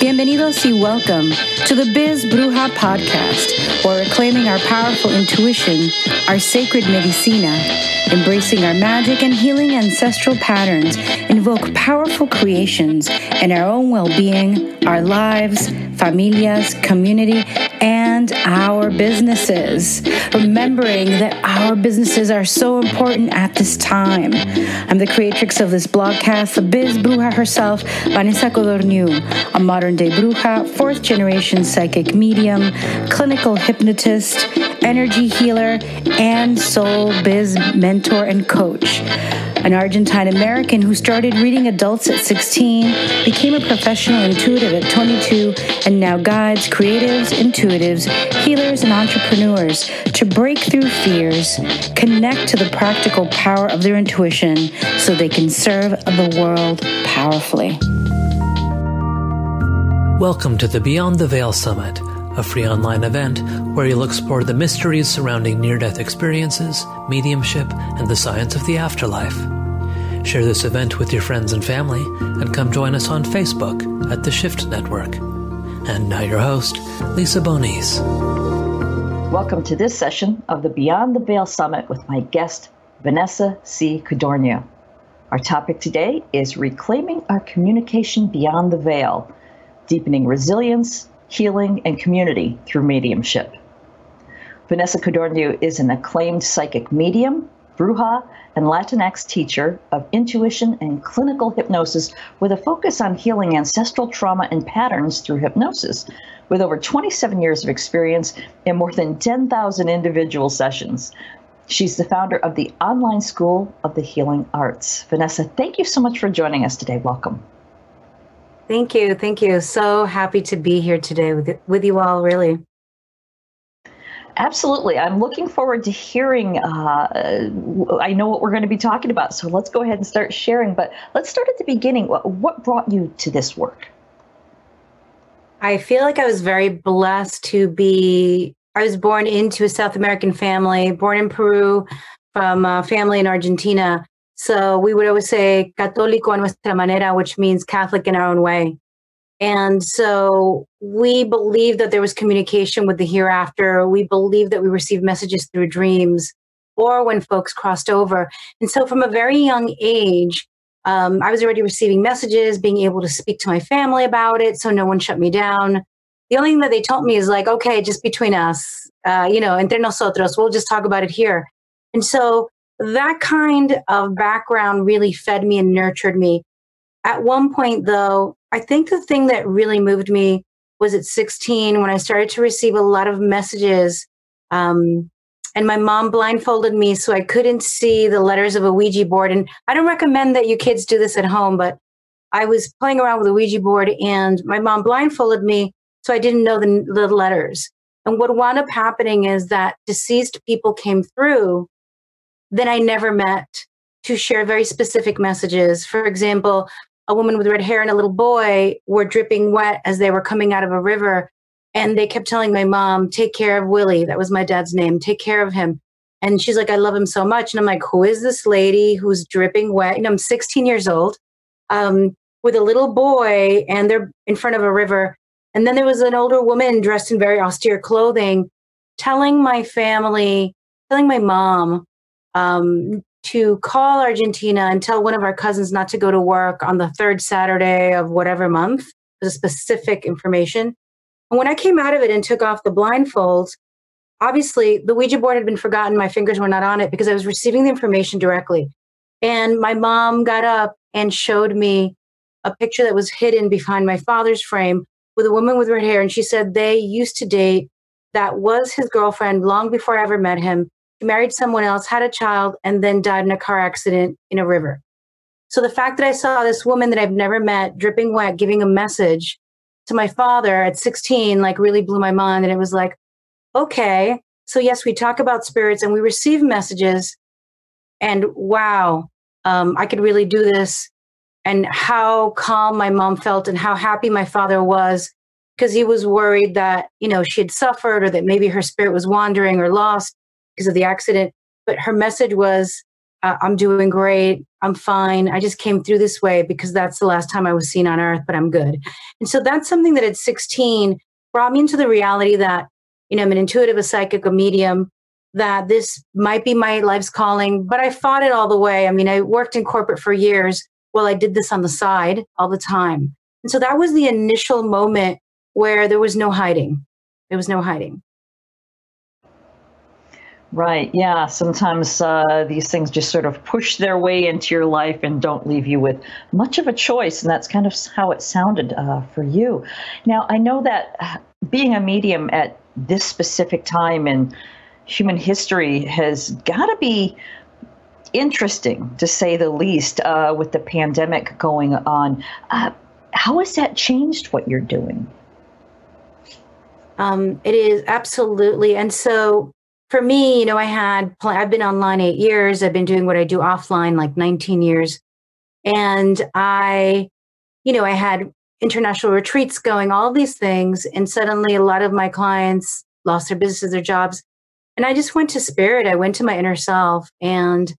Bienvenidos y welcome to the Biz Bruja podcast, where we're claiming our powerful intuition, our sacred medicina, embracing our magic and healing ancestral patterns, invoke powerful creations in our own well being, our lives, familias, community, and our businesses. Remembering that our businesses are so important at this time. I'm the creatrix of this blogcast, the Biz Bruja herself, Vanessa Codorniu, a modern day bruja, fourth generation psychic medium, clinical hypnotist, energy healer, and soul biz mentor and coach an Argentine American who started reading adults at 16, became a professional intuitive at 22, and now guides creatives, intuitives, healers, and entrepreneurs to break through fears, connect to the practical power of their intuition so they can serve the world powerfully. Welcome to the Beyond the Veil Summit, a free online event where you'll explore the mysteries surrounding near death experiences, mediumship, and the science of the afterlife. Share this event with your friends and family, and come join us on Facebook at the Shift Network. And now, your host, Lisa Bonnice. Welcome to this session of the Beyond the Veil Summit with my guest, Vanessa C. Codorniu. Our topic today is reclaiming our communication beyond the veil, deepening resilience, healing, and community through mediumship. Vanessa Codorniu is an acclaimed psychic medium, bruja, and Latinx teacher of intuition and clinical hypnosis with a focus on healing ancestral trauma and patterns through hypnosis. With over 27 years of experience and more than 10,000 individual sessions. She's the founder of the Online School of the Healing Arts. Vanessa, thank you so much for joining us today. Welcome. Thank you. Thank you. So happy to be here today with, with you all, really. Absolutely. I'm looking forward to hearing. Uh, I know what we're going to be talking about, so let's go ahead and start sharing. But let's start at the beginning. What, what brought you to this work? I feel like I was very blessed to be. I was born into a South American family, born in Peru, from a family in Argentina. So we would always say católico a nuestra manera, which means Catholic in our own way. And so we believe that there was communication with the hereafter. We believe that we received messages through dreams or when folks crossed over. And so from a very young age, um, I was already receiving messages, being able to speak to my family about it. So no one shut me down. The only thing that they told me is like, okay, just between us, uh, you know, entre nosotros, we'll just talk about it here. And so that kind of background really fed me and nurtured me. At one point, though, I think the thing that really moved me was at 16 when I started to receive a lot of messages. Um, and my mom blindfolded me so I couldn't see the letters of a Ouija board. And I don't recommend that you kids do this at home, but I was playing around with a Ouija board and my mom blindfolded me so I didn't know the, the letters. And what wound up happening is that deceased people came through that I never met to share very specific messages. For example, a woman with red hair and a little boy were dripping wet as they were coming out of a river. And they kept telling my mom, take care of Willie. That was my dad's name. Take care of him. And she's like, I love him so much. And I'm like, who is this lady who's dripping wet? And I'm 16 years old um, with a little boy, and they're in front of a river. And then there was an older woman dressed in very austere clothing telling my family, telling my mom um, to call Argentina and tell one of our cousins not to go to work on the third Saturday of whatever month, the specific information. And when I came out of it and took off the blindfold, obviously the Ouija board had been forgotten. My fingers were not on it because I was receiving the information directly. And my mom got up and showed me a picture that was hidden behind my father's frame with a woman with red hair. And she said they used to date. That was his girlfriend long before I ever met him married someone else, had a child, and then died in a car accident in a river. So the fact that I saw this woman that I've never met, dripping wet, giving a message to my father at 16, like really blew my mind. And it was like, okay, so yes, we talk about spirits and we receive messages. And wow, um, I could really do this. And how calm my mom felt and how happy my father was because he was worried that, you know, she had suffered or that maybe her spirit was wandering or lost because of the accident. But her message was, uh, I'm doing great. I'm fine. I just came through this way because that's the last time I was seen on earth, but I'm good. And so that's something that at 16 brought me into the reality that, you know, I'm an intuitive, a psychic, a medium, that this might be my life's calling, but I fought it all the way. I mean, I worked in corporate for years while I did this on the side all the time. And so that was the initial moment where there was no hiding. There was no hiding. Right. Yeah. Sometimes uh, these things just sort of push their way into your life and don't leave you with much of a choice. And that's kind of how it sounded uh, for you. Now, I know that uh, being a medium at this specific time in human history has got to be interesting, to say the least, uh, with the pandemic going on. Uh, how has that changed what you're doing? Um, it is absolutely. And so for me, you know, I had, I've been online eight years. I've been doing what I do offline like 19 years. And I, you know, I had international retreats going, all these things. And suddenly a lot of my clients lost their businesses, their jobs. And I just went to spirit. I went to my inner self and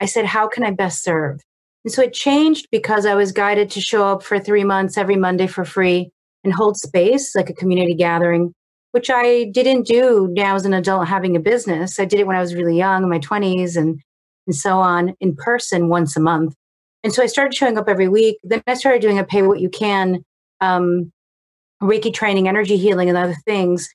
I said, how can I best serve? And so it changed because I was guided to show up for three months every Monday for free and hold space like a community gathering which I didn't do now as an adult having a business. I did it when I was really young in my 20s and, and so on in person once a month. And so I started showing up every week. Then I started doing a pay what you can, um, Reiki training, energy healing, and other things.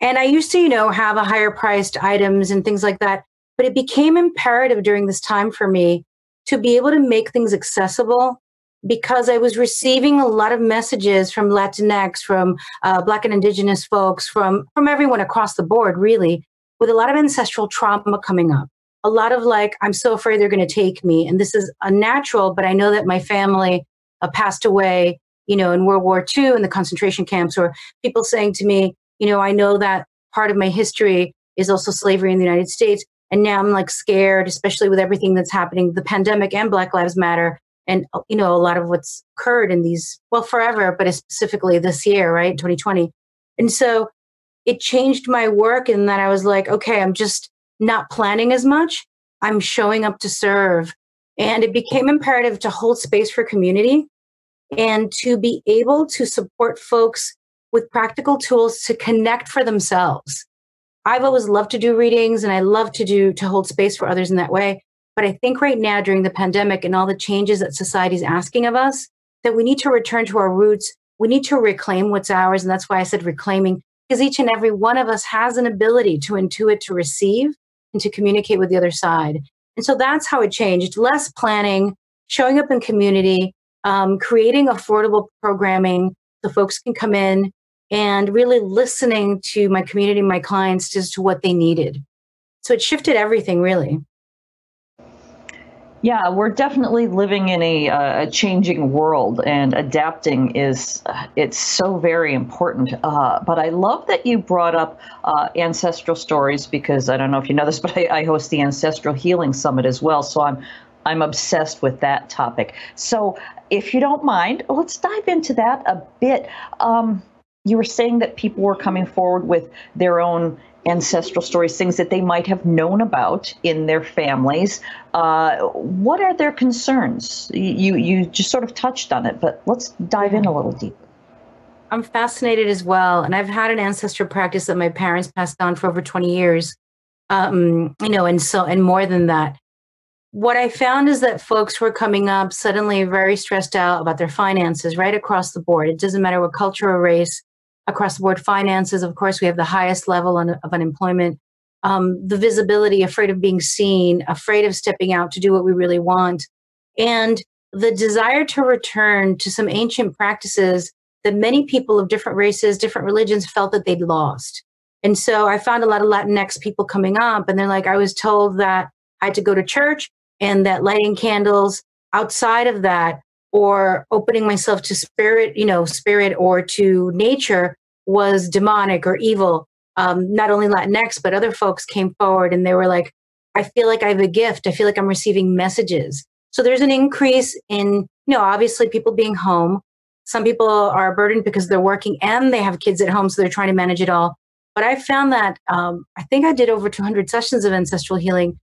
And I used to, you know, have a higher priced items and things like that. But it became imperative during this time for me to be able to make things accessible because I was receiving a lot of messages from Latinx, from uh, Black and Indigenous folks, from from everyone across the board, really, with a lot of ancestral trauma coming up. A lot of like, I'm so afraid they're going to take me, and this is unnatural. But I know that my family uh, passed away, you know, in World War II in the concentration camps, or people saying to me, you know, I know that part of my history is also slavery in the United States. And now I'm like scared, especially with everything that's happening, the pandemic and Black Lives Matter and uh, you know a lot of what's occurred in these well forever but specifically this year right 2020 and so it changed my work in that i was like okay i'm just not planning as much. I'm showing up to serve. And it became imperative to hold space for community and to be able to support folks with practical tools to connect for themselves. I've always loved to do readings and i love to do to hold space for others in that way but I think right now during the pandemic and all the changes that society is asking of us, that we need to return to our roots. We need to reclaim what's ours. And that's why I said reclaiming, because each and every one of us has an ability to intuit, to receive, and to communicate with the other side. And so that's how it changed. Less planning, showing up in community, um, creating affordable programming so folks can come in and really listening to my community, my clients, as to what they needed. So it shifted everything, really. Yeah, we're definitely living in a, uh, changing world, and adapting is uh, it's so very important. Uh, but I love that you brought up uh, ancestral stories because I don't know if you know this, but I, I, host the Ancestral Healing Summit as well. So I'm I'm obsessed with that topic. So if you don't mind, let's dive into that a bit. Um, you were saying that people were coming forward with their own ancestral stories, things that they might have known about in their families. Uh, what are their concerns? You you just sort of touched on it, but let's dive in a little deeper. I'm fascinated as well, and I've had an ancestral practice that my parents passed on for over 20 years. Um, you know, and so and more than that. What I found is that folks were coming up suddenly very stressed out about their finances right across the board. It doesn't matter what culture or race across the board finances. Of course, we have the highest level of unemployment. Um, the visibility, afraid of being seen, afraid of stepping out to do what we really want, and the desire to return to some ancient practices that many people of different races, different religions felt that they'd lost. And so I found a lot of Latinx people coming up, and they're like, I was told that I had to go to church and that lighting candles outside of that or opening myself to spirit, you know, spirit or to nature was demonic or evil. Um, not only Latinx, but other folks came forward and they were like, I feel like I have a gift. I feel like I'm receiving messages. So there's an increase in, you know, obviously people being home. Some people are burdened because they're working and they have kids at home, so they're trying to manage it all. But I found that um, I think I did over 200 sessions of ancestral healing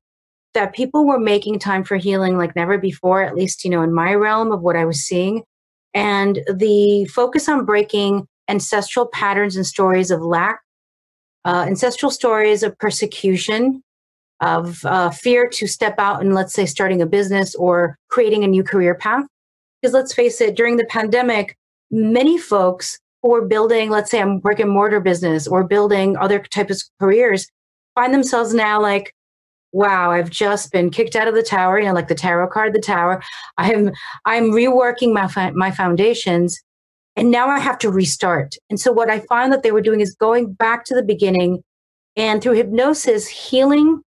that people were making time for healing like never before, at least, you know, in my realm of what I was seeing. And the focus on breaking ancestral patterns and stories of lack, uh, ancestral stories of persecution, of uh, fear to step out and, let's say, starting a business or creating a new career path. Because let's face it, during the pandemic, many folks who were building, let's say, a brick and mortar business or building other types of careers find themselves now like, wow, I've just been kicked out of the tower, you know, like the tarot card, the tower. I'm I'm reworking my my foundations and now I have to restart. And so what I found that they were doing is going back to the beginning and through hypnosis healing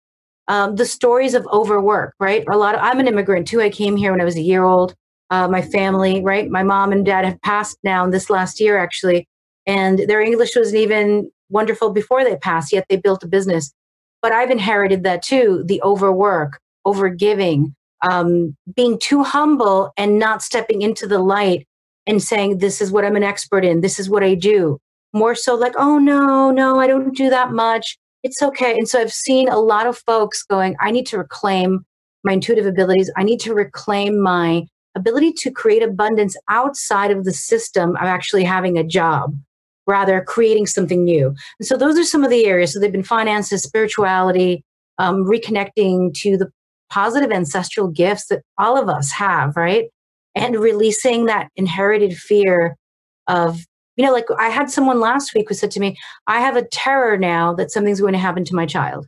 um, the stories of overwork, right? A lot of, I'm an immigrant too. I came here when I was a year old. Uh, my family, right? My mom and dad have passed now this last year actually. And their English wasn't even wonderful before they passed, yet they built a business but I've inherited that too the overwork, overgiving, um, being too humble and not stepping into the light and saying, This is what I'm an expert in, this is what I do. More so like, Oh, no, no, I don't do that much. It's okay. And so I've seen a lot of folks going, I need to reclaim my intuitive abilities. I need to reclaim my ability to create abundance outside of the system of actually having a job rather creating something new. And so those are some of the areas. So they've been finances, spirituality, um, reconnecting to the positive ancestral gifts that all of us have, right? And releasing that inherited fear of, you know, like I had someone last week who said to me, I have a terror now that something's going to happen to my child.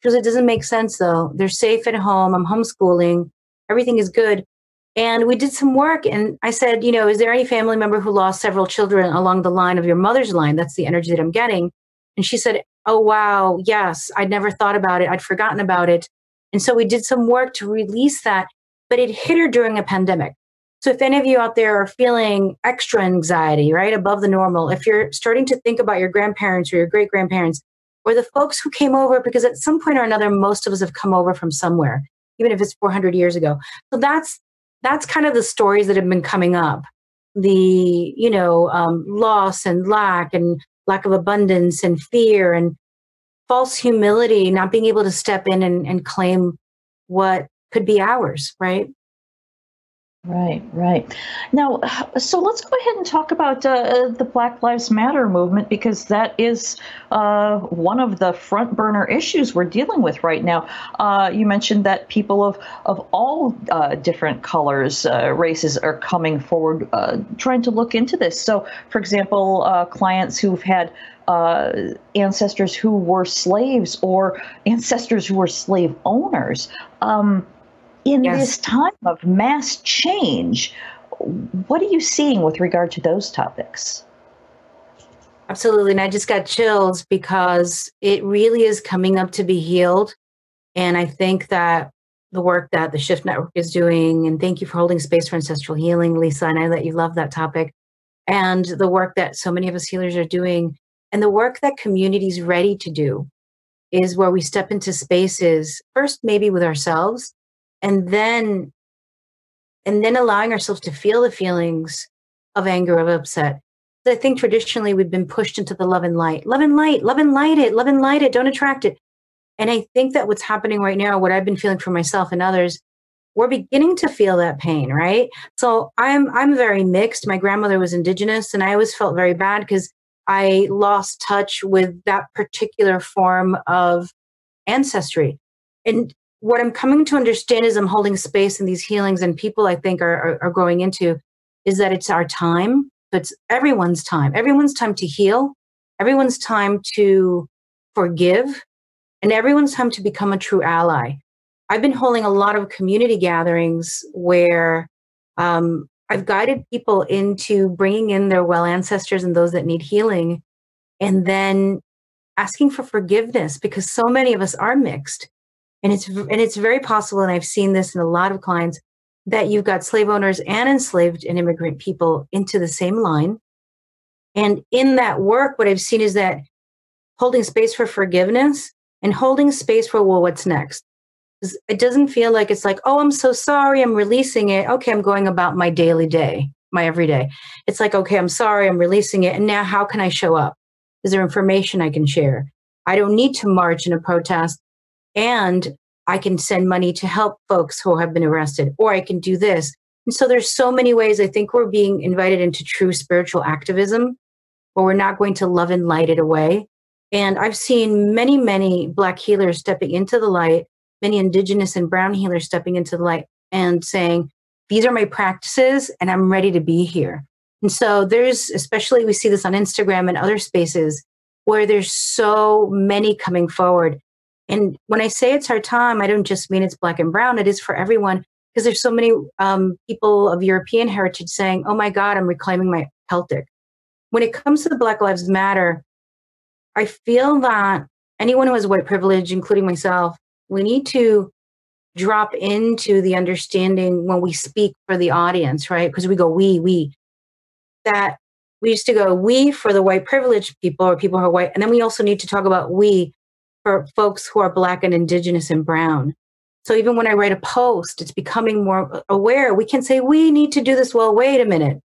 Because it doesn't make sense though. They're safe at home. I'm homeschooling. Everything is good. And we did some work. And I said, you know, is there any family member who lost several children along the line of your mother's line? That's the energy that I'm getting. And she said, oh, wow, yes, I'd never thought about it. I'd forgotten about it. And so we did some work to release that, but it hit her during a pandemic. So if any of you out there are feeling extra anxiety, right, above the normal, if you're starting to think about your grandparents or your great grandparents, or the folks who came over, because at some point or another, most of us have come over from somewhere, even if it's 400 years ago. So that's that's kind of the stories that have been coming up. The you know um, loss and lack and lack of abundance and fear and false humility not being able to step in and, and claim what could be ours right Right, right. Now, so let's go ahead and talk about uh, the Black Lives Matter movement because that is uh, one of the front burner issues we're dealing with right now. Uh, you mentioned that people of of all uh, different colors, uh, races are coming forward, uh, trying to look into this. So, for example, clients who've had ancestors who were slaves or ancestors who were slave owners. Um, in yes. this time of mass change, what are you seeing with regard to those topics? Absolutely. And I just got chills because it really is coming up to be healed. And I think that the work that the Shift Network is doing, and thank you for holding space for ancestral healing, Lisa. And I let you love that topic. And the work that so many of us healers are doing, and the work that communities ready to do is where we step into spaces, first, maybe with ourselves, and then and then allowing ourselves to feel the feelings of anger of upset. I think traditionally we've been pushed into the love and light love and light love and light it love and light it don't attract it. And i think that what's happening right now what i've been feeling for myself and others we're beginning to feel that pain right? So i'm i'm very mixed. My grandmother was indigenous and i always felt very bad because i lost touch with that particular form of ancestry. And what I'm coming to understand as I'm holding space in these healings and people I think are, are, are going into is that it's our time. But it's everyone's time. Everyone's time to heal. Everyone's time to forgive and everyone's time to become a true ally. I've been holding a lot of community gatherings where um, I've guided people into bringing in their well ancestors and those that need healing, and then asking for forgiveness because so many of us are mixed and it's and it's very possible and i've seen this in a lot of clients that you've got slave owners and enslaved and immigrant people into the same line. And in that work what i've seen is that holding space for forgiveness and holding space for well what's next? It doesn't feel like it's like oh i'm so sorry i'm releasing it. Okay i'm going about my daily day my everyday. It's like okay i'm sorry i'm releasing it and now how can i show up? Is there information i can share? I don't need to march in a protest and I can send money to help folks who have been arrested, or I can do this. And so there's so many ways I think we're being invited into true spiritual activism, but we're not going to love and light it away. And I've seen many, many Black healers stepping into the light, many Indigenous and Brown healers stepping into the light and saying, These are my practices, and I'm ready to be here. And so there's, especially we see this on Instagram and other spaces where there's so many coming forward. And when I say it's our time, I don't just mean it's black and brown, it is for everyone because there's so many um, people of European heritage saying, oh my God, I'm reclaiming my Celtic. When it comes to the Black Lives Matter, I feel that anyone who has white privilege, including myself, we need to drop into the understanding when we speak for the audience, right? Because we go, we, we, that we used to go, we for the white privileged people or people who are white. And then we also need to talk about we for folks who are Black and Indigenous and Brown. So even when I write a post, it's becoming more aware. We can say, we need to do this. Well, wait a minute.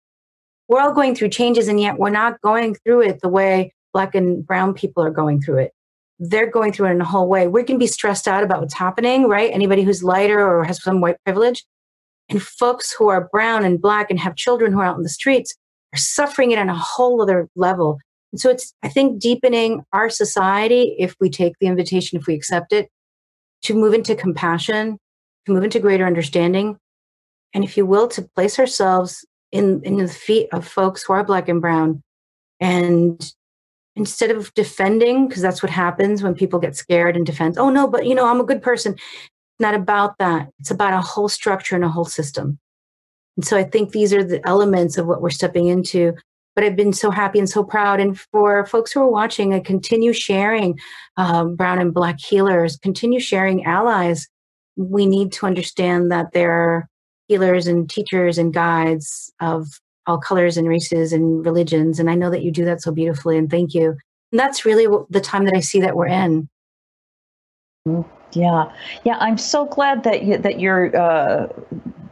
We're all going through changes, and yet we're not going through it the way Black and Brown people are going through it. They're going through it in a whole way. We can be stressed out about what's happening, right? Anybody who's lighter or has some white privilege. And folks who are brown and black and have children who are out in the streets are suffering it on a whole other level. And so it's, I think, deepening our society if we take the invitation, if we accept it, to move into compassion, to move into greater understanding, and if you will, to place ourselves in, in the feet of folks who are black and brown. And instead of defending, because that's what happens when people get scared and defend, oh no, but you know, I'm a good person. It's not about that. It's about a whole structure and a whole system. And so I think these are the elements of what we're stepping into but I've been so happy and so proud. And for folks who are watching, I continue sharing um, brown and black healers, continue sharing allies. We need to understand that there are healers and teachers and guides of all colors and races and religions. And I know that you do that so beautifully, and thank you. And that's really the time that I see that we're in. Yeah, yeah. I'm so glad that you, that you're uh,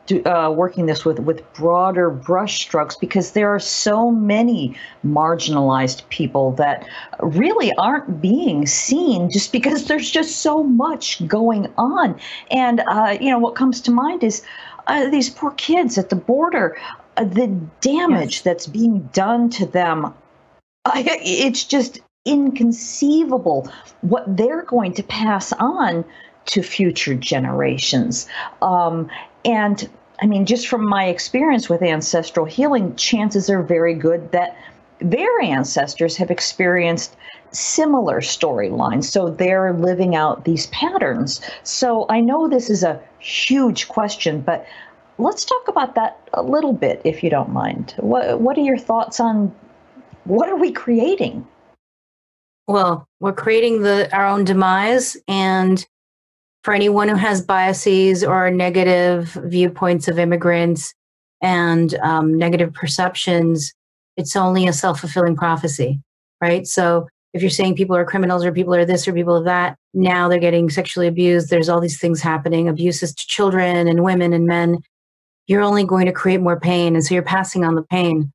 do, uh, working this with with broader brushstrokes because there are so many marginalized people that really aren't being seen just because there's just so much going on. And uh, you know what comes to mind is uh, these poor kids at the border, uh, the damage yes. that's being done to them. it's just inconceivable what they're going to pass on to future generations. Um, and I mean, just from my experience with ancestral healing, chances are very good that their ancestors have experienced similar storylines. So they're living out these patterns. So I know this is a huge question, but let's talk about that a little bit, if you don't mind. What, what are your thoughts on what are we creating? Well, we're creating the our own demise and for anyone who has biases or negative viewpoints of immigrants and um, negative perceptions, it's only a self fulfilling prophecy, right? So if you're saying people are criminals or people are this or people are that, now they're getting sexually abused, there's all these things happening, abuses to children and women and men, you're only going to create more pain. And so you're passing on the pain.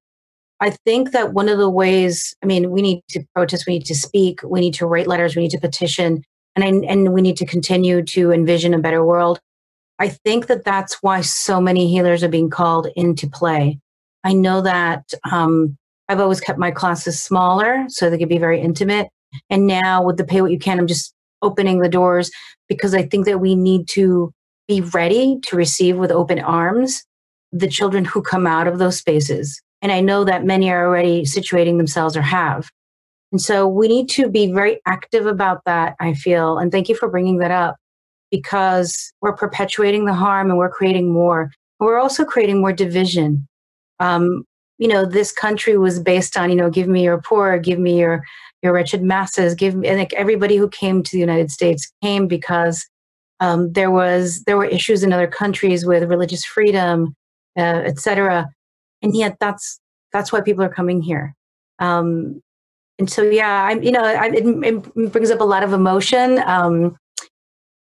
I think that one of the ways, I mean, we need to protest, we need to speak, we need to write letters, we need to petition, and I, and we need to continue to envision a better world. I think that that's why so many healers are being called into play. I know that um, I've always kept my classes smaller so they could be very intimate. And now with the pay what you can, I'm just opening the doors because I think that we need to be ready to receive with open arms the children who come out of those spaces. And I know that many are already situating themselves or have. And so we need to be very active about that, I feel. And thank you for bringing that up because we're perpetuating the harm and we're creating more. We're also creating more division. Um, you know, this country was based on, you know, give me your poor, give me your your wretched masses, give me like everybody who came to the United States came because um, there was there were issues in other countries with religious freedom, uh, etc. And yet that's that's why people are coming here. Um, and so yeah i'm you know I, it, it, brings up a lot of emotion um,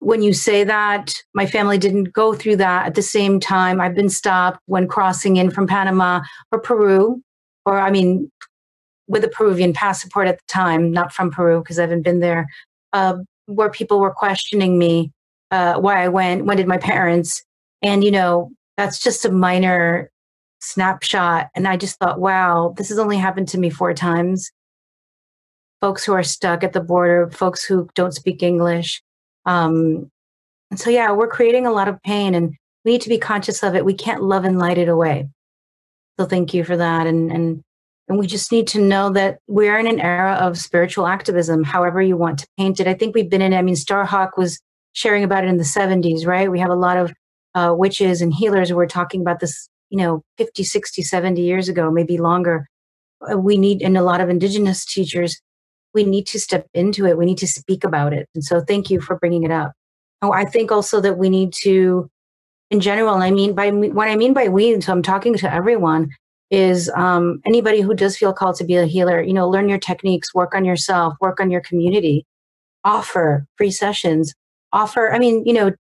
when you say that my family didn't go through that at the same time i've been stopped when crossing in from panama or peru or i mean with a peruvian passport at the time not from peru because i haven't been there uh, where people were questioning me uh, why i went when did my parents and you know that's just a minor snapshot. And I just thought, wow, this has only happened to me four times. Folks who are stuck at the border, folks who don't speak English. Um, and so, yeah, we're creating a lot of pain and we need to be conscious of it. We can't love and light it away. So thank you for that. And, and, and we just need to know that we're in an era of spiritual activism, however you want to paint it. I think we've been in, I mean, Starhawk was sharing about it in the 70s, right? We have a lot of uh, witches and healers who were talking about this you know 50 60 70 years ago maybe longer uh, we need and a lot of indigenous teachers we need to step into it. We need to speak about it. And so thank you for bringing it up. Oh, i think also that we need to in general i mean by what i mean by we so i'm talking to everyone is um, anybody who does feel called to be a healer you know learn your techniques work on yourself work on your community offer free sessions offer i mean you know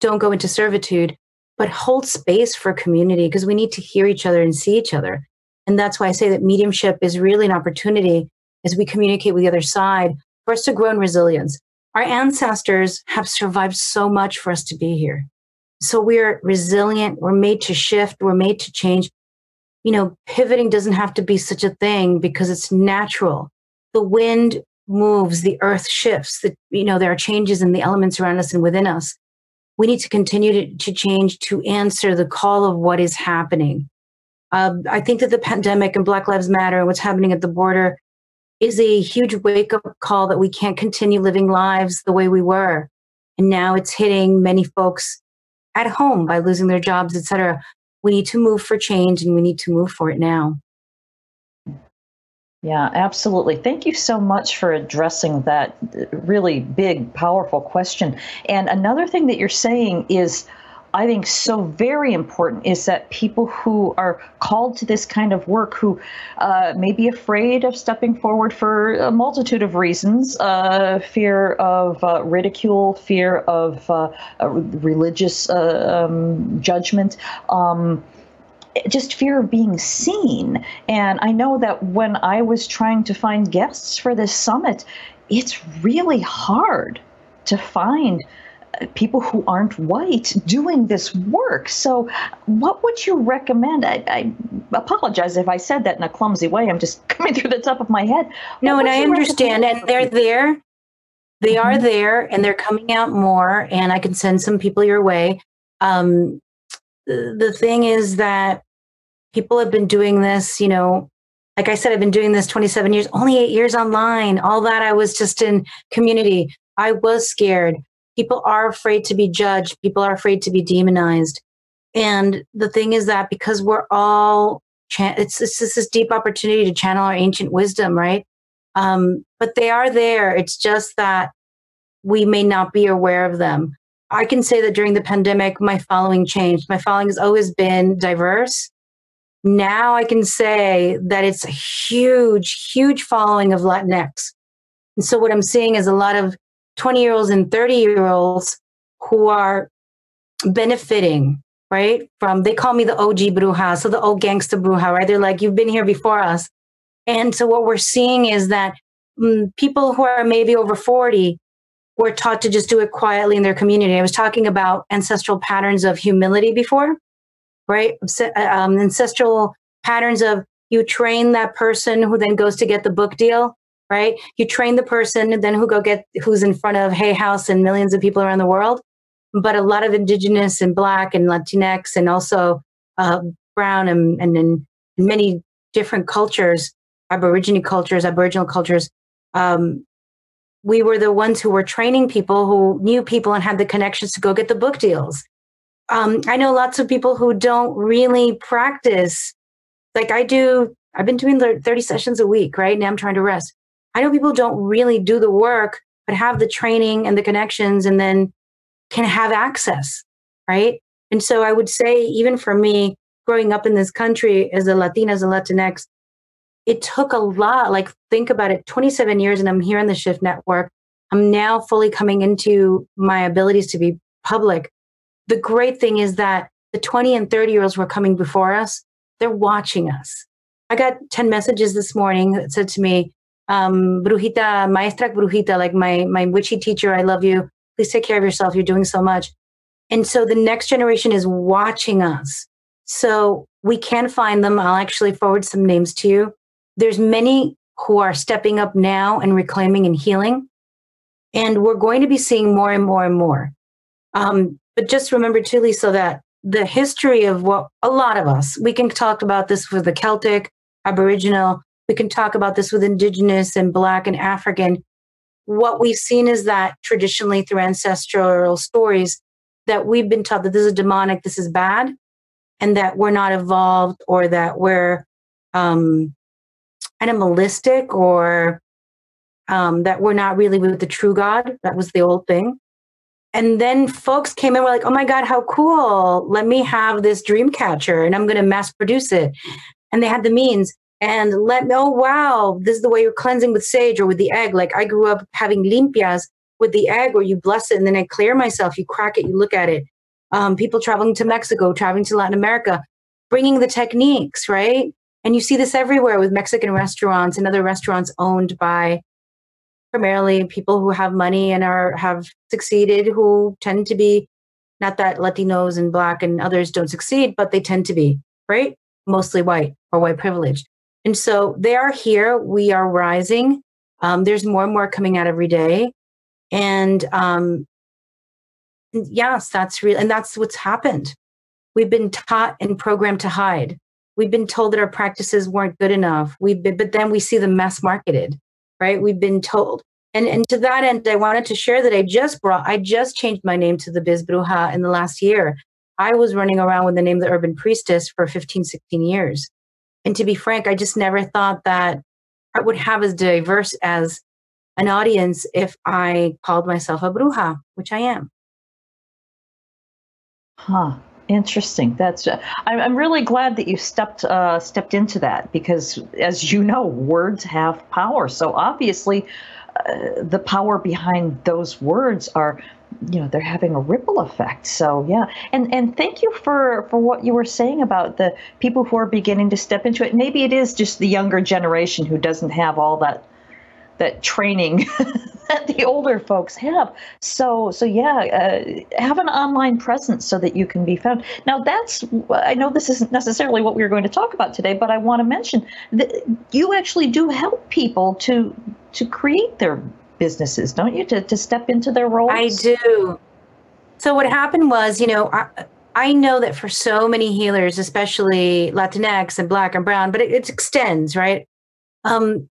don't go into servitude but hold space for community because we need to hear each other and see each other. And that's why I say that mediumship is really an opportunity as we communicate with the other side for us to grow in resilience. Our ancestors have survived so much for us to be here. So we're resilient. We're made to shift. We're made to change. You know, pivoting doesn't have to be such a thing because it's natural. The wind moves, the earth shifts, the, you know, there are changes in the elements around us and within us we need to continue to, to change to answer the call of what is happening. Uh, I think that the pandemic and Black Lives Matter and what's happening at the border is a huge wake up call that we can't continue living lives the way we were. And now it's hitting many folks at home by losing their jobs, et cetera. We need to move for change and we need to move for it now. Yeah, absolutely. Thank you so much for addressing that really big, powerful question. And another thing that you're saying is, I think so very important is that people who are called to this kind of work, who uh, may be afraid of stepping forward for a multitude of reasons uh, fear of uh, ridicule, fear of uh, religious uh, um, judgment. Um, just fear of being seen. And I know that when I was trying to find guests for this summit, it's really hard to find people who aren't white doing this work. So, what would you recommend? I, I, apologize if I said that in a clumsy way. I'm just coming through the top of my head. No, and I understand. And they're there. They mm-hmm. are there and they're coming out more. And I can send some people your way. Um, the thing is that people have been doing this, you know, like I said, I've been doing this 27 years, only eight years online. All that I was just in community. I was scared. People are afraid to be judged. People are afraid to be demonized. And the thing is that because we're all, it's, it's just this deep opportunity to channel our ancient wisdom, right? Um, but they are there. It's just that we may not be aware of them. I can say that during the pandemic, my following changed. My following has always been diverse now I can say that it's a huge, huge following of Latinx. And so what I'm seeing is a lot of 20 year olds and 30 year olds who are benefiting, right? From, they call me the OG Bruja, so the old gangster Bruja, right? They're like, you've been here before us. And so what we're seeing is that mm, people who are maybe over 40 were taught to just do it quietly in their community. I was talking about ancestral patterns of humility before right? Uh, um, ancestral patterns of you train that person who then goes to get the book deal, right? You train the person then who go get who's in front of Hay House and millions of people around the world. But a lot of indigenous and black and Latinx and also uh, brown and, and many different cultures, Aborigine cultures, Aboriginal cultures, um, we were the ones who were training people who knew people and had the connections to go get the book deals um, I know lots of people who don't really practice. Like I do, I've been doing 30 sessions a week, right? Now I'm trying to rest. I know people don't really do the work, but have the training and the connections and then can have access, right? And so I would say, even for me, growing up in this country as a Latina, as a Latinx, it took a lot. Like, think about it 27 years, and I'm here in the Shift Network. I'm now fully coming into my abilities to be public the great thing is that the 20 and 30 year olds were coming before us, they're watching us. I got 10 messages this morning that said to me, um, Brujita, Maestra Brujita, like my, my witchy teacher, I love you. Please take care of yourself. You're doing so much. And so the next generation is watching us. So we can find them. I'll actually forward some names to you. There's many who are stepping up now and reclaiming and healing. And we're going to be seeing more and more and more. Um, but just remember too, Lisa, that the history of what a lot of us, we can talk about this with the Celtic, Aboriginal, we can talk about this with Indigenous and Black and African. What we've seen is that traditionally through ancestral stories, that we've been taught that this is demonic, this is bad, and that we're not evolved or that we're um, animalistic or um, that we're not really with the true God. That was the old thing. And then folks came in, were like, oh my God, how cool. Let me have this dream catcher and I'm going to mass produce it. And they had the means and let me, oh wow, this is the way you're cleansing with sage or with the egg. Like I grew up having limpias with the egg where you bless it and then I clear myself, you crack it, you look at it. Um, people traveling to Mexico, traveling to Latin America, bringing the techniques, right? And you see this everywhere with Mexican restaurants and other restaurants owned by primarily people who have money and are have succeeded, who tend to be not that Latinos and Black and others don't succeed, but they tend to be right, mostly white or white privileged. And so they are here. We are rising. Um, there's more and more coming out every day. And um, yes, that's real. And that's what's happened. We've been taught and programmed to hide. We've been told that our practices weren't good enough. We've been, but then we see them mass marketed, right? We've been told. And, and to that end, I wanted to share that I just brought, I just changed my name to the Biz Bruja in the last year. I was running around with the name of the Urban Priestess for 15, 16 years. And to be frank, I just never thought that I would have as diverse as an audience if I called myself a bruja, which I am. Huh. Interesting. That's. Uh, I'm really glad that you stepped uh, stepped into that because, as you know, words have power. So obviously, uh, the power behind those words are you know they're having a ripple effect. So yeah. And and thank you for for what you were saying about the people who are beginning to step into it. Maybe it is just the younger generation who doesn't have all that that training that the older folks have. So so yeah uh, have an online presence so that you can be found. Now that's i know this isn't necessarily what we are going to talk about today but i want to mention that you actually do help people to to create their businesses, don't you, to, to step into their roles? I do. So what happened was, you know, I, I know that for so many healers, especially Latinx and Black and Brown, but it, it extends, right? Um,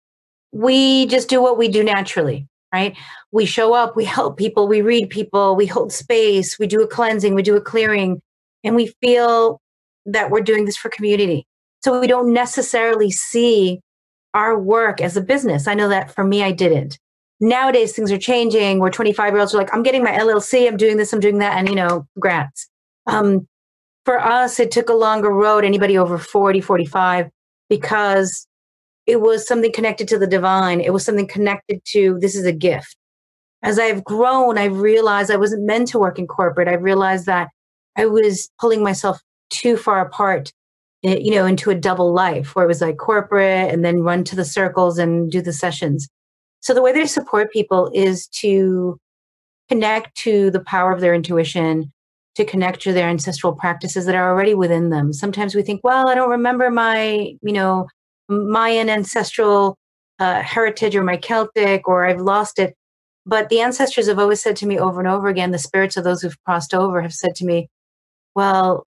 we just do what we do naturally, right? We show up, we help people, we read people, we hold space, we do a cleansing, we do a clearing, and we feel that we're doing this for community. So we don't necessarily see our work as a business. I know that for me, I didn't nowadays things are changing where 25 year olds are like i'm getting my llc i'm doing this i'm doing that and you know grants. Um, for us it took a longer road anybody over 40 45 because it was something connected to the divine. It was something connected to this is a gift. As i've grown i've realized i wasn't meant to work in corporate. I realized that i was pulling myself too far apart eh, you know into a double life where it was like corporate and then run to the circles and do the sessions so the way they support people is to connect to the power of their intuition, to connect to their ancestral practices that are already within them. Sometimes we think, well, I don't remember my, you know, Mayan ancestral uh, heritage or my Celtic, or I've lost it. But the ancestors have always said to me over and over again, the spirits of those who've crossed over have said to me, well,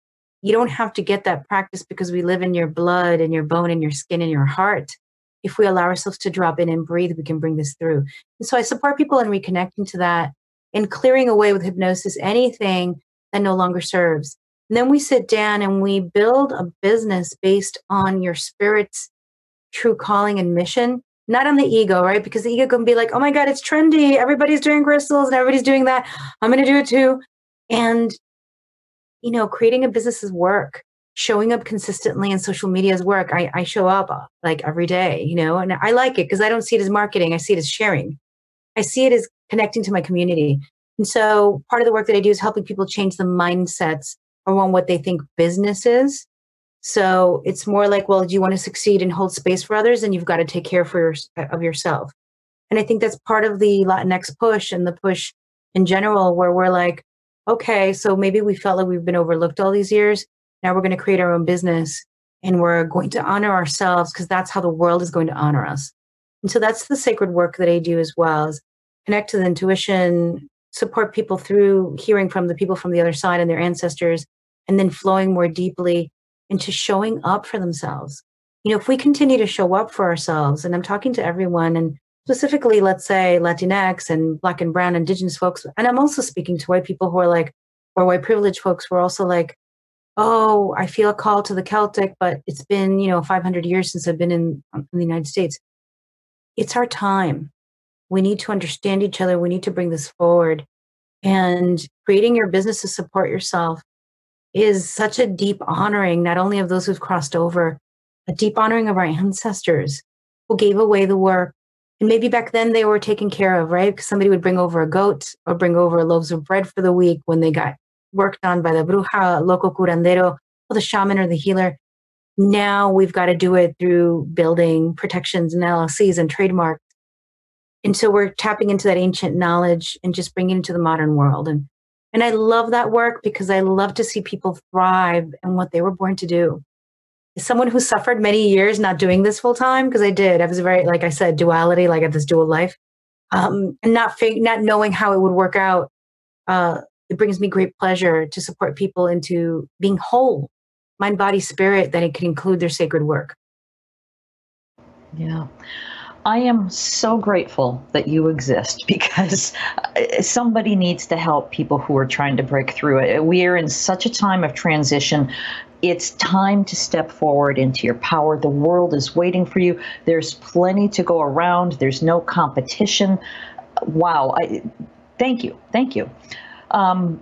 you don't have to get that practice because we live in your blood and your bone and your skin and your heart if we allow ourselves to drop in and breathe, we can bring this through. And so I support people in reconnecting to that and clearing away with hypnosis anything that no longer serves. And then we sit down and we build a business based on your spirit's true calling and mission, not on the ego, right? Because the ego can be like, oh my God, it's trendy. Everybody's doing crystals and everybody's doing that. I'm going to do it too. And, you know, creating a business is work showing up consistently in social media's work. I, I show up uh, like every day, you know, and I like it because I don't see it as marketing. I see it as sharing. I see it as connecting to my community. And so part of the work that I do is helping people change the mindsets around what they think business is. So it's more like, well, do you want to succeed and hold space for others? And you've got to take care for your, of yourself. And I think that's part of the Latinx push and the push in general, where we're like, okay, so maybe we felt like we've been overlooked all these years. Now we're going to create our own business and we're going to honor ourselves because that's how the world is going to honor us. And so that's the sacred work that I do as well is connect to the intuition, support people through hearing from the people from the other side and their ancestors, and then flowing more deeply into showing up for themselves. You know, if we continue to show up for ourselves, and I'm talking to everyone, and specifically, let's say Latinx and Black and Brown Indigenous folks, and I'm also speaking to white people who are like, or white privileged folks who are also like, oh, I feel a call to the Celtic, but it's been, you know, 500 years since I've been in, um, in the United States. It's our time. We need to understand each other. We need to bring this forward. And creating your business to support yourself is such a deep honoring, not only of those who've crossed over, a deep honoring of our ancestors who gave away the work. And maybe back then they were taken care of, right? Because somebody would bring over a goat or bring over loaves of bread for the week when they got worked on by the bruja, local curandero, or the shaman or the healer. Now we've got to do it through building protections and LLCs and trademarks. And so we're tapping into that ancient knowledge and just bringing it into the modern world. And and I love that work because I love to see people thrive in what they were born to do. As someone who suffered many years not doing this full time, because I did, I was very, like I said, duality, like I had this dual life, um, and not fig- not knowing how it would work out. Uh, it brings me great pleasure to support people into being whole, mind, body, spirit, that it can include their sacred work. Yeah. I am so grateful that you exist because somebody needs to help people who are trying to break through it. We are in such a time of transition. It's time to step forward into your power. The world is waiting for you. There's plenty to go around. There's no competition. Wow. I, thank you. Thank you. Um,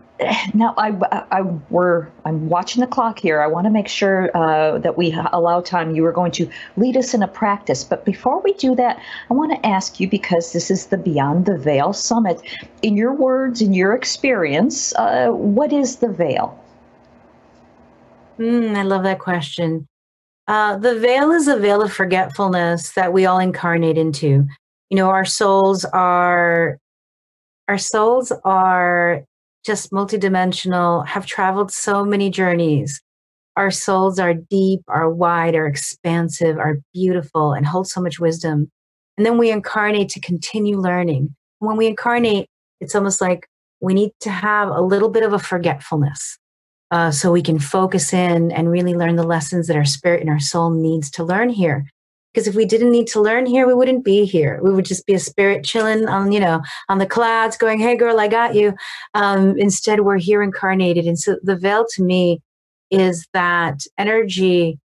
now I, I, we're I'm watching the clock here. I want to make sure uh, that we allow time. You are going to lead us in a practice, but before we do that, I want to ask you because this is the Beyond the Veil Summit. In your words, in your experience, uh, what is the veil? Mm, I love that question. Uh, the veil is a veil of forgetfulness that we all incarnate into. You know, our souls are our souls are just multidimensional, have traveled so many journeys. Our souls are deep, are wide, are expansive, are beautiful, and hold so much wisdom. And then we incarnate to continue learning. When we incarnate, it's almost like we need to have a little bit of a forgetfulness uh, so we can focus in and really learn the lessons that our spirit and our soul needs to learn here because if we didn't need to learn here we wouldn't be here. We would just be a spirit chilling on you know on the clouds going hey girl i got you. Um, instead we're here incarnated. And so the veil to me is that energy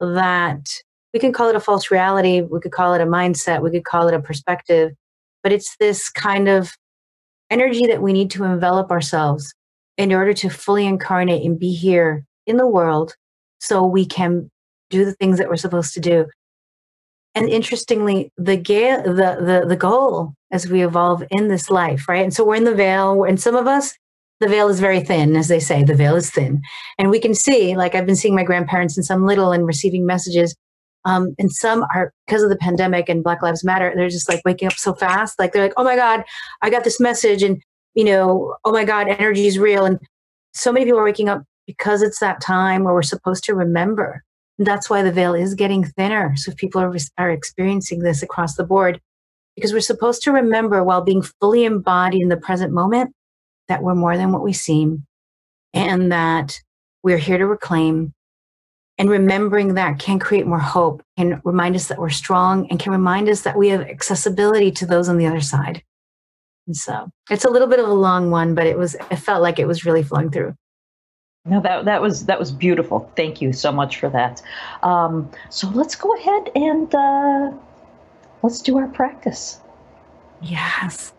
that we can call it a false reality we could call it a mindset we could call it a perspective but it's this kind of energy that we need to envelop ourselves in order to fully incarnate and be here in the world so we can do the things that we're supposed to do and interestingly the, the the the goal as we evolve in this life right? And so we're in the veil and some of us the veil is very thin as they say the veil is thin. And we can see like i've been seeing my grandparents since i'm little and receiving messages um, and some are because of the pandemic and black lives matter they're just like waking up so fast like they're like oh my god i got this message and you know oh my god energy is real and so many people are waking up because it's that time where we're supposed to remember that's why the veil is getting thinner. So if people are, are experiencing this across the board, because we're supposed to remember while being fully embodied in the present moment that we're more than what we seem and that we're here to reclaim. And remembering that can create more hope, can remind us that we're strong, and can remind us that we have accessibility to those on the other side. And so it's a little bit of a long one, but it was, it felt like it was really flowing through. No, that that was that was beautiful. Thank you so much for that. Um, so let's go ahead and uh, let's do our practice. Yes.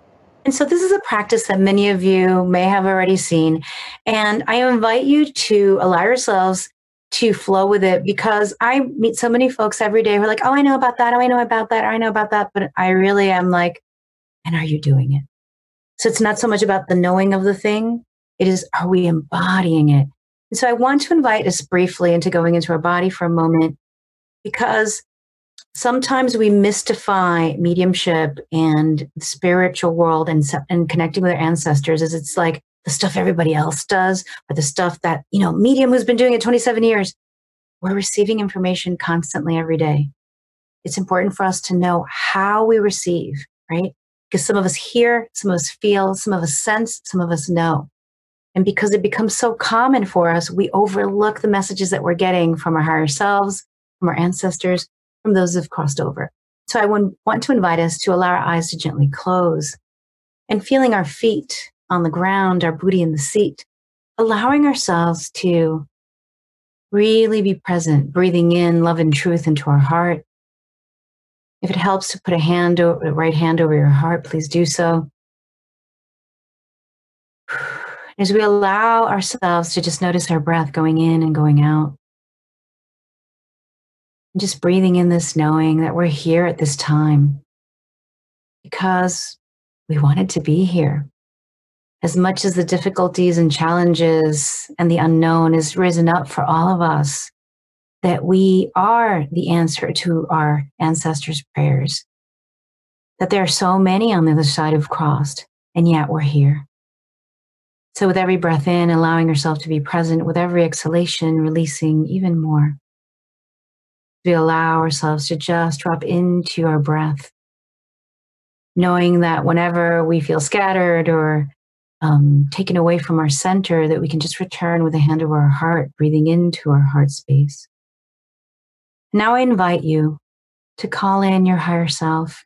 And so this is a practice that many of you may have already seen, and I invite you to allow yourselves to flow with it because I meet so many folks every day who are like, "Oh, I know about that. Oh, I know about that. Oh, I know about that," but I really am like, "And are you doing it?" So it's not so much about the knowing of the thing; it is, are we embodying it? And so I want to invite us briefly into going into our body for a moment because sometimes we mystify mediumship and the spiritual world and, and connecting with our ancestors as it's like the stuff everybody else does or the stuff that, you know, medium who's been doing it 27 years. We're receiving information constantly every day. It's important for us to know how we receive, right? Because some of us hear, some of us feel, some of us sense, some of us know. And because it becomes so common for us, we overlook the messages that we're getting from our higher selves, from our ancestors, from those who've crossed over. So I want to invite us to allow our eyes to gently close and feeling our feet on the ground, our booty in the seat, allowing ourselves to really be present, breathing in love and truth into our heart. If it helps to put a hand right hand over your heart, please do so. As we allow ourselves to just notice our breath going in and going out, just breathing in this knowing that we're here at this time because we wanted to be here. As much as the difficulties and challenges and the unknown has risen up for all of us, that we are the answer to our ancestors' prayers. That there are so many on the other side who've crossed, and yet we're here. So, with every breath in, allowing yourself to be present, with every exhalation, releasing even more. We allow ourselves to just drop into our breath, knowing that whenever we feel scattered or um, taken away from our center, that we can just return with a hand over our heart, breathing into our heart space. Now I invite you to call in your higher self,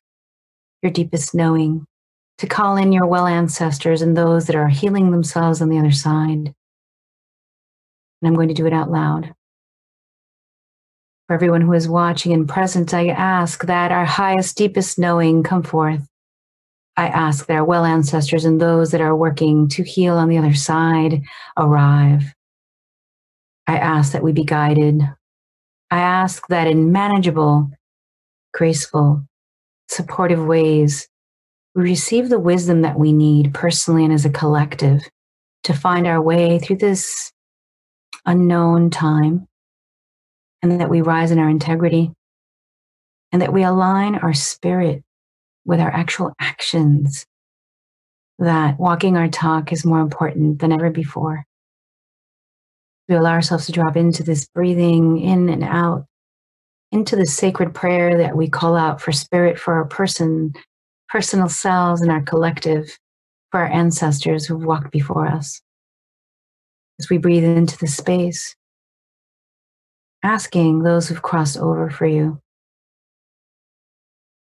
your deepest knowing, to call in your well ancestors and those that are healing themselves on the other side. And I'm going to do it out loud. For everyone who is watching and present, I ask that our highest, deepest knowing come forth. I ask that our well ancestors and those that are working to heal on the other side arrive. I ask that we be guided. I ask that in manageable, graceful, supportive ways, receive the wisdom that we need personally and as a collective to find our way through this unknown time and that we rise in our integrity, and that we align our spirit with our actual actions, that walking our talk is more important than ever before. We allow ourselves to drop into this breathing in and out, into the sacred prayer that we call out for spirit, for our person, personal selves, and our collective, for our ancestors who've walked before us. As we breathe into the space, asking those who've crossed over for you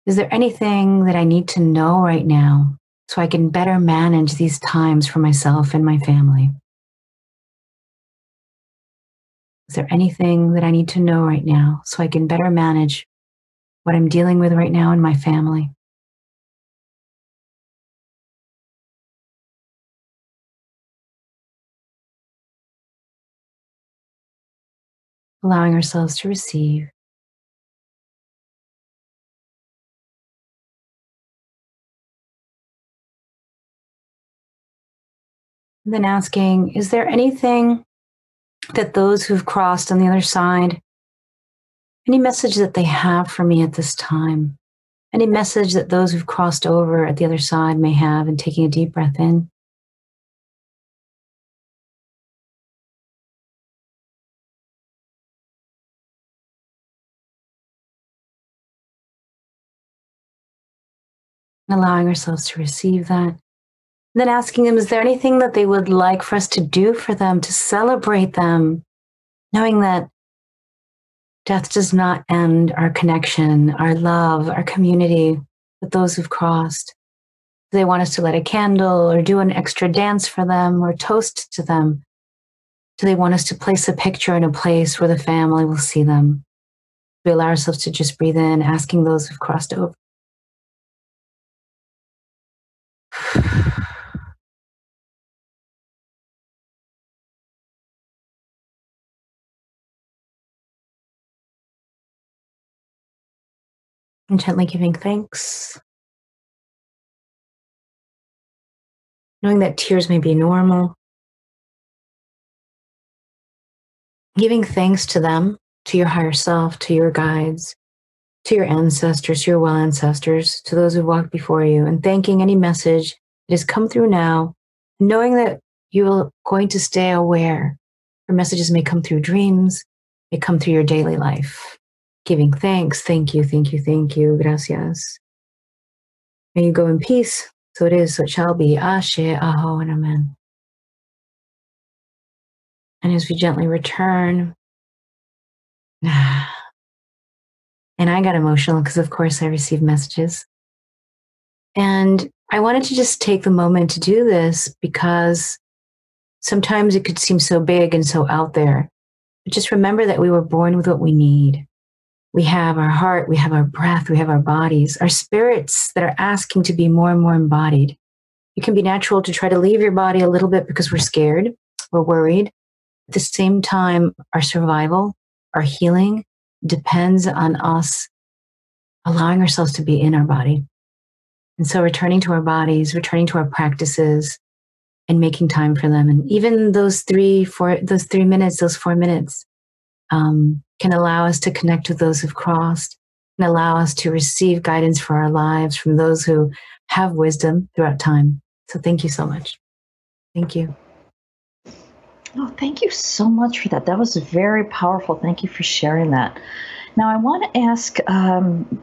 Is there anything that I need to know right now so I can better manage these times for myself and my family? Is there anything that I need to know right now so I can better manage what I'm dealing with right now in my family? Allowing ourselves to receive. And then asking, is there anything that those who've crossed on the other side, any message that they have for me at this time, any message that those who've crossed over at the other side may have, and taking a deep breath in. Allowing ourselves to receive that. And then asking them, is there anything that they would like for us to do for them to celebrate them? Knowing that death does not end our connection, our love, our community with those who've crossed. They want us to light a candle or do an extra dance for them or toast to them? Do they want us to place a picture in a place where the family will see them? We allow ourselves to just breathe in, asking those who've crossed over and gently giving thanks. Knowing that tears may be normal. Giving thanks to them, to your higher self, to your guides, to your ancestors, to your well ancestors, to those who walked before you, and thanking any message that has come through now, knowing that you're going to stay aware. Your messages may come through dreams, may come through your daily life. Giving thanks. Thank you, thank you, thank you. Gracias. May you go in peace. So it is, so it shall be. Ashe, aho, and amen. And as we gently return, and I got emotional because, of course, I received messages. And I wanted to just take the moment to do this because sometimes it could seem so big and so out there. But just remember that we were born with what we need. We have our heart, we have our breath, we have our bodies, our spirits that are asking to be more and more embodied. It can be natural to try to leave your body a little bit because we're scared, we're worried. At the same time, our survival, our healing depends on us allowing ourselves to be in our body. And so returning to our bodies, returning to our practices, and making time for them. And even those three, four, those three minutes, those four minutes, um, can allow us to connect with those who've crossed and allow us to receive guidance for our lives from those who have wisdom throughout time. So thank you so much. Thank you. Oh, thank you so much for that. That was very powerful. Thank you for sharing that. Now, I want to ask um,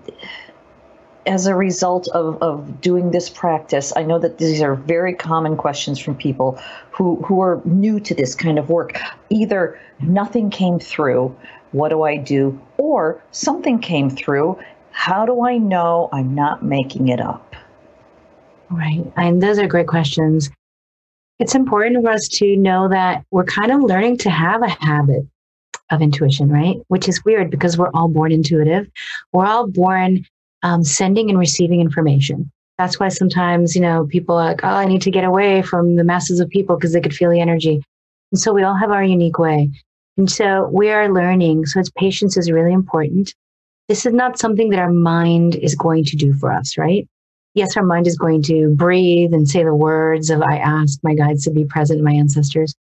as a result of, of doing this practice, I know that these are very common questions from people who, who are new to this kind of work. Either nothing came through, what do I do? Or something came through, how do I know I'm not making it up? Right. And those are great questions it's important for us to know that we're kind of learning to have a habit of intuition, right? Which is weird because we're all born intuitive. We're all born um, sending and receiving information. That's why sometimes, you know, people are like, oh, I need to get away from the masses of people because they could feel the energy. And so we all have our unique way. And so we are learning. So it's patience is really important. This is not something that our mind is going to do for us, right? Yes, our mind is going to breathe and say the words of I ask my guides to be present, my ancestors.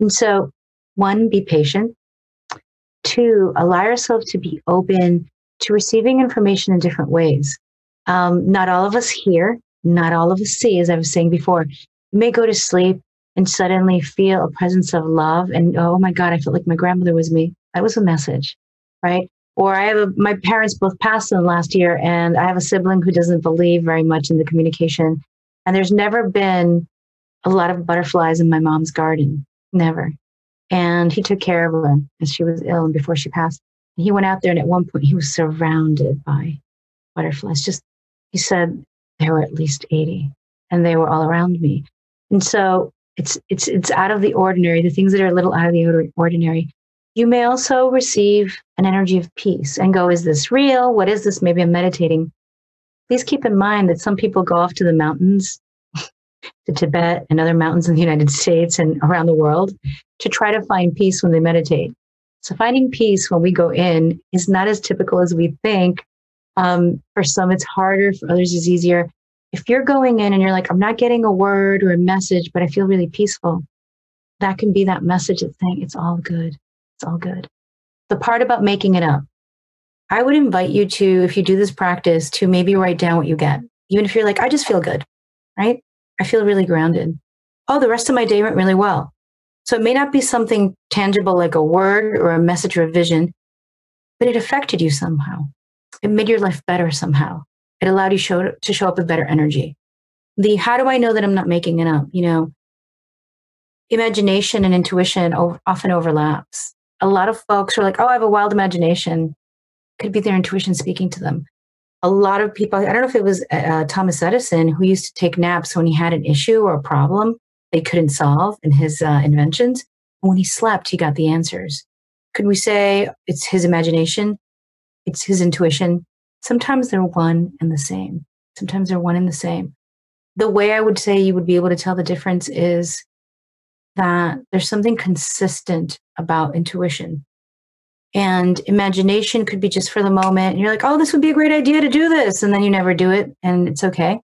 And so, one, be patient. Two, allow yourself to be open to receiving information in different ways. Um, not all of us hear, not all of us see, as I was saying before. You may go to sleep and suddenly feel a presence of love, and oh my God, I felt like my grandmother was me. That was a message, right? Or I have a, my parents both passed in the last year, and I have a sibling who doesn't believe very much in the communication. And there's never been a lot of butterflies in my mom's garden, never. And he took care of her as she was ill and before she passed. And he went out there, and at one point, he was surrounded by butterflies. Just, he said, there were at least 80, and they were all around me. And so it's it's it's out of the ordinary. The things that are a little out of the ordinary you may also receive an energy of peace and go, Is this real? What is this? Maybe I'm meditating. Please keep in mind that some people go off to the mountains, to Tibet and other mountains in the United States and around the world to try to find peace when they meditate. So, finding peace when we go in is not as typical as we think. Um, for some, it's harder, for others, it's easier. If you're going in and you're like, I'm not getting a word or a message, but I feel really peaceful, that can be that message that's saying it's all good. All good. The part about making it up, I would invite you to, if you do this practice, to maybe write down what you get. Even if you're like, I just feel good, right? I feel really grounded. Oh, the rest of my day went really well. So it may not be something tangible like a word or a message or a vision, but it affected you somehow. It made your life better somehow. It allowed you show, to show up with better energy. The how do I know that I'm not making it up? You know, imagination and intuition often overlaps a lot of folks are like, oh, I have a wild imagination. Could be their intuition speaking to them. A lot of people, I don't know if it was uh, Thomas Edison who used to take naps when he had an issue or a problem they couldn't solve in his uh, inventions. When he slept, he got the answers. Could we say it's his imagination? It's his intuition. Sometimes they're one and the same. Sometimes they're one and the same. The way I would say you would be able to tell the difference is that there's something consistent about intuition. And imagination could be just for the moment. You're like, oh, this would be a great idea to do this. And then you never do it, and it's okay.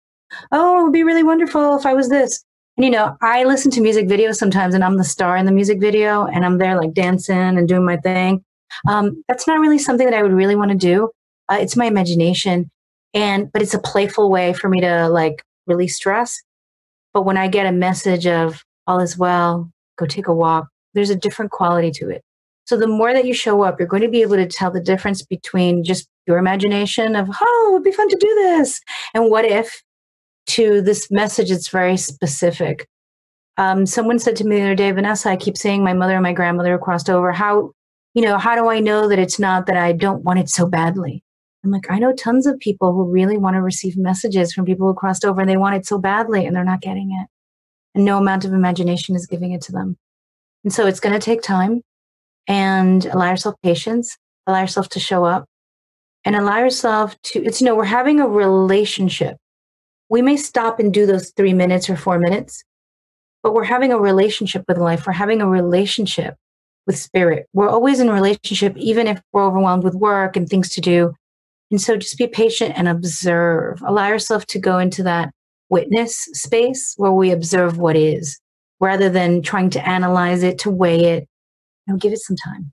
Oh, it would be really wonderful if I was this. And you know, I listen to music videos sometimes, and I'm the star in the music video, and I'm there like dancing and doing my thing. Um, that's not really something that I would really want to do. Uh, it's my imagination, and but it's a playful way for me to like release stress. But when I get a message of all is well, go take a walk. There's a different quality to it. So the more that you show up, you're going to be able to tell the difference between just your imagination of, oh, it'd be fun to do this, and what if to this message it's very specific. Um, someone said to me the other day, Vanessa, I keep saying my mother and my grandmother crossed over. How, you know, how do I know that it's not that I don't want it so badly? I'm like, I know tons of people who really want to receive messages from people who crossed over and they want it so badly and they're not getting it. And no amount of imagination is giving it to them. And so it's going to take time and allow yourself patience, allow yourself to show up and allow yourself to, it's, you know, we're having a relationship. We may stop and do those three minutes or four minutes, but we're having a relationship with life. We're having a relationship with spirit. We're always in relationship, even if we're overwhelmed with work and things to do. And so just be patient and observe. Allow yourself to go into that witness space where we observe what is rather than trying to analyze it, to weigh it. You know, give it some time.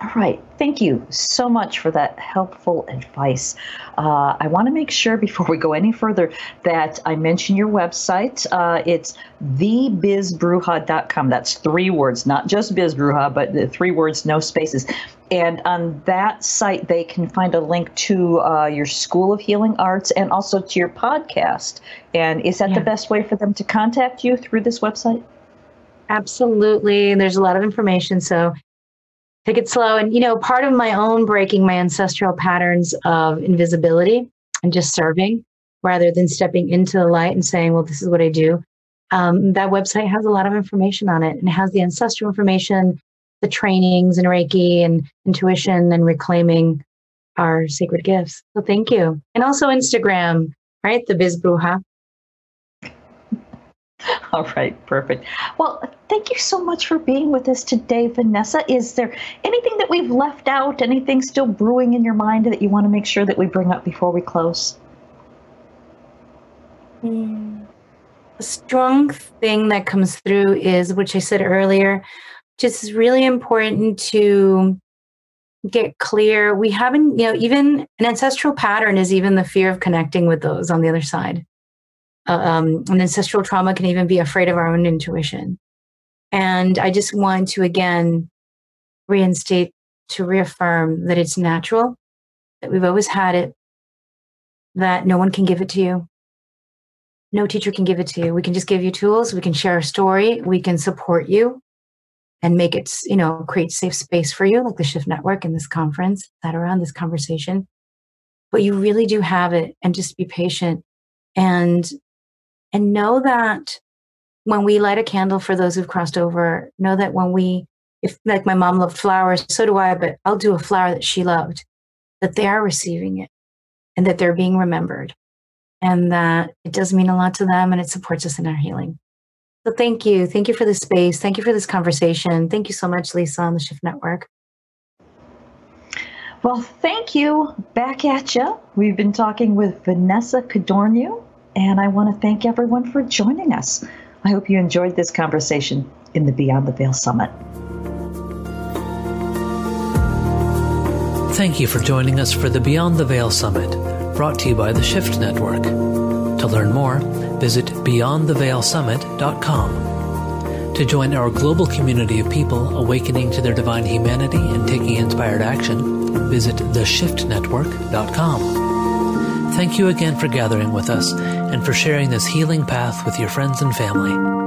All right. Thank you so much for that helpful advice. Uh, I want to make sure before we go any further that I mention your website. Uh, it's thebizbruja.com. That's three words, not just bizbruja, but the three words, no spaces. And on that site, they can find a link to uh, your School of Healing Arts and also to your podcast. And is that yeah. the best way for them to contact you through this website? Absolutely. There's a lot of information. So take it slow. And, you know, part of my own breaking my ancestral patterns of invisibility and just serving rather than stepping into the light and saying, well, this is what I do. Um, that website has a lot of information on it and it has the ancestral information, the trainings and Reiki and intuition and reclaiming our sacred gifts. So thank you. And also Instagram, right? The Biz Bruja. All right, perfect. Well, thank you so much for being with us today, Vanessa. Is there anything that we've left out, anything still brewing in your mind that you want to make sure that we bring up before we close? Mm. A strong thing that comes through is, which I said earlier, just really important to get clear. We haven't, you know, even an ancestral pattern is even the fear of connecting with those on the other side. Um, an ancestral trauma can even be afraid of our own intuition. And I just want to again reinstate to reaffirm that it's natural, that we've always had it, that no one can give it to you. No teacher can give it to you. We can just give you tools. We can share a story. We can support you and make it, you know, create safe space for you, like the Shift Network and this conference, that around this conversation. But you really do have it and just be patient and and know that when we light a candle for those who've crossed over, know that when we, if like my mom loved flowers, so do I, but I'll do a flower that she loved, that they are receiving it and that they're being remembered and that it does mean a lot to them and it supports us in our healing. So thank you. Thank you for this space. Thank you for this conversation. Thank you so much, Lisa, on the Shift Network. Well, thank you. Back at you. We've been talking with Vanessa Codorniu, and I want to thank everyone for joining us. I hope you enjoyed this conversation in the Beyond the Veil Summit. Thank you for joining us for the Beyond the Veil Summit, brought to you by the Shift Network. To learn more, visit beyondtheveilsummit.com. To join our global community of people awakening to their divine humanity and taking inspired action, visit theshiftnetwork.com. Thank you again for gathering with us and for sharing this healing path with your friends and family.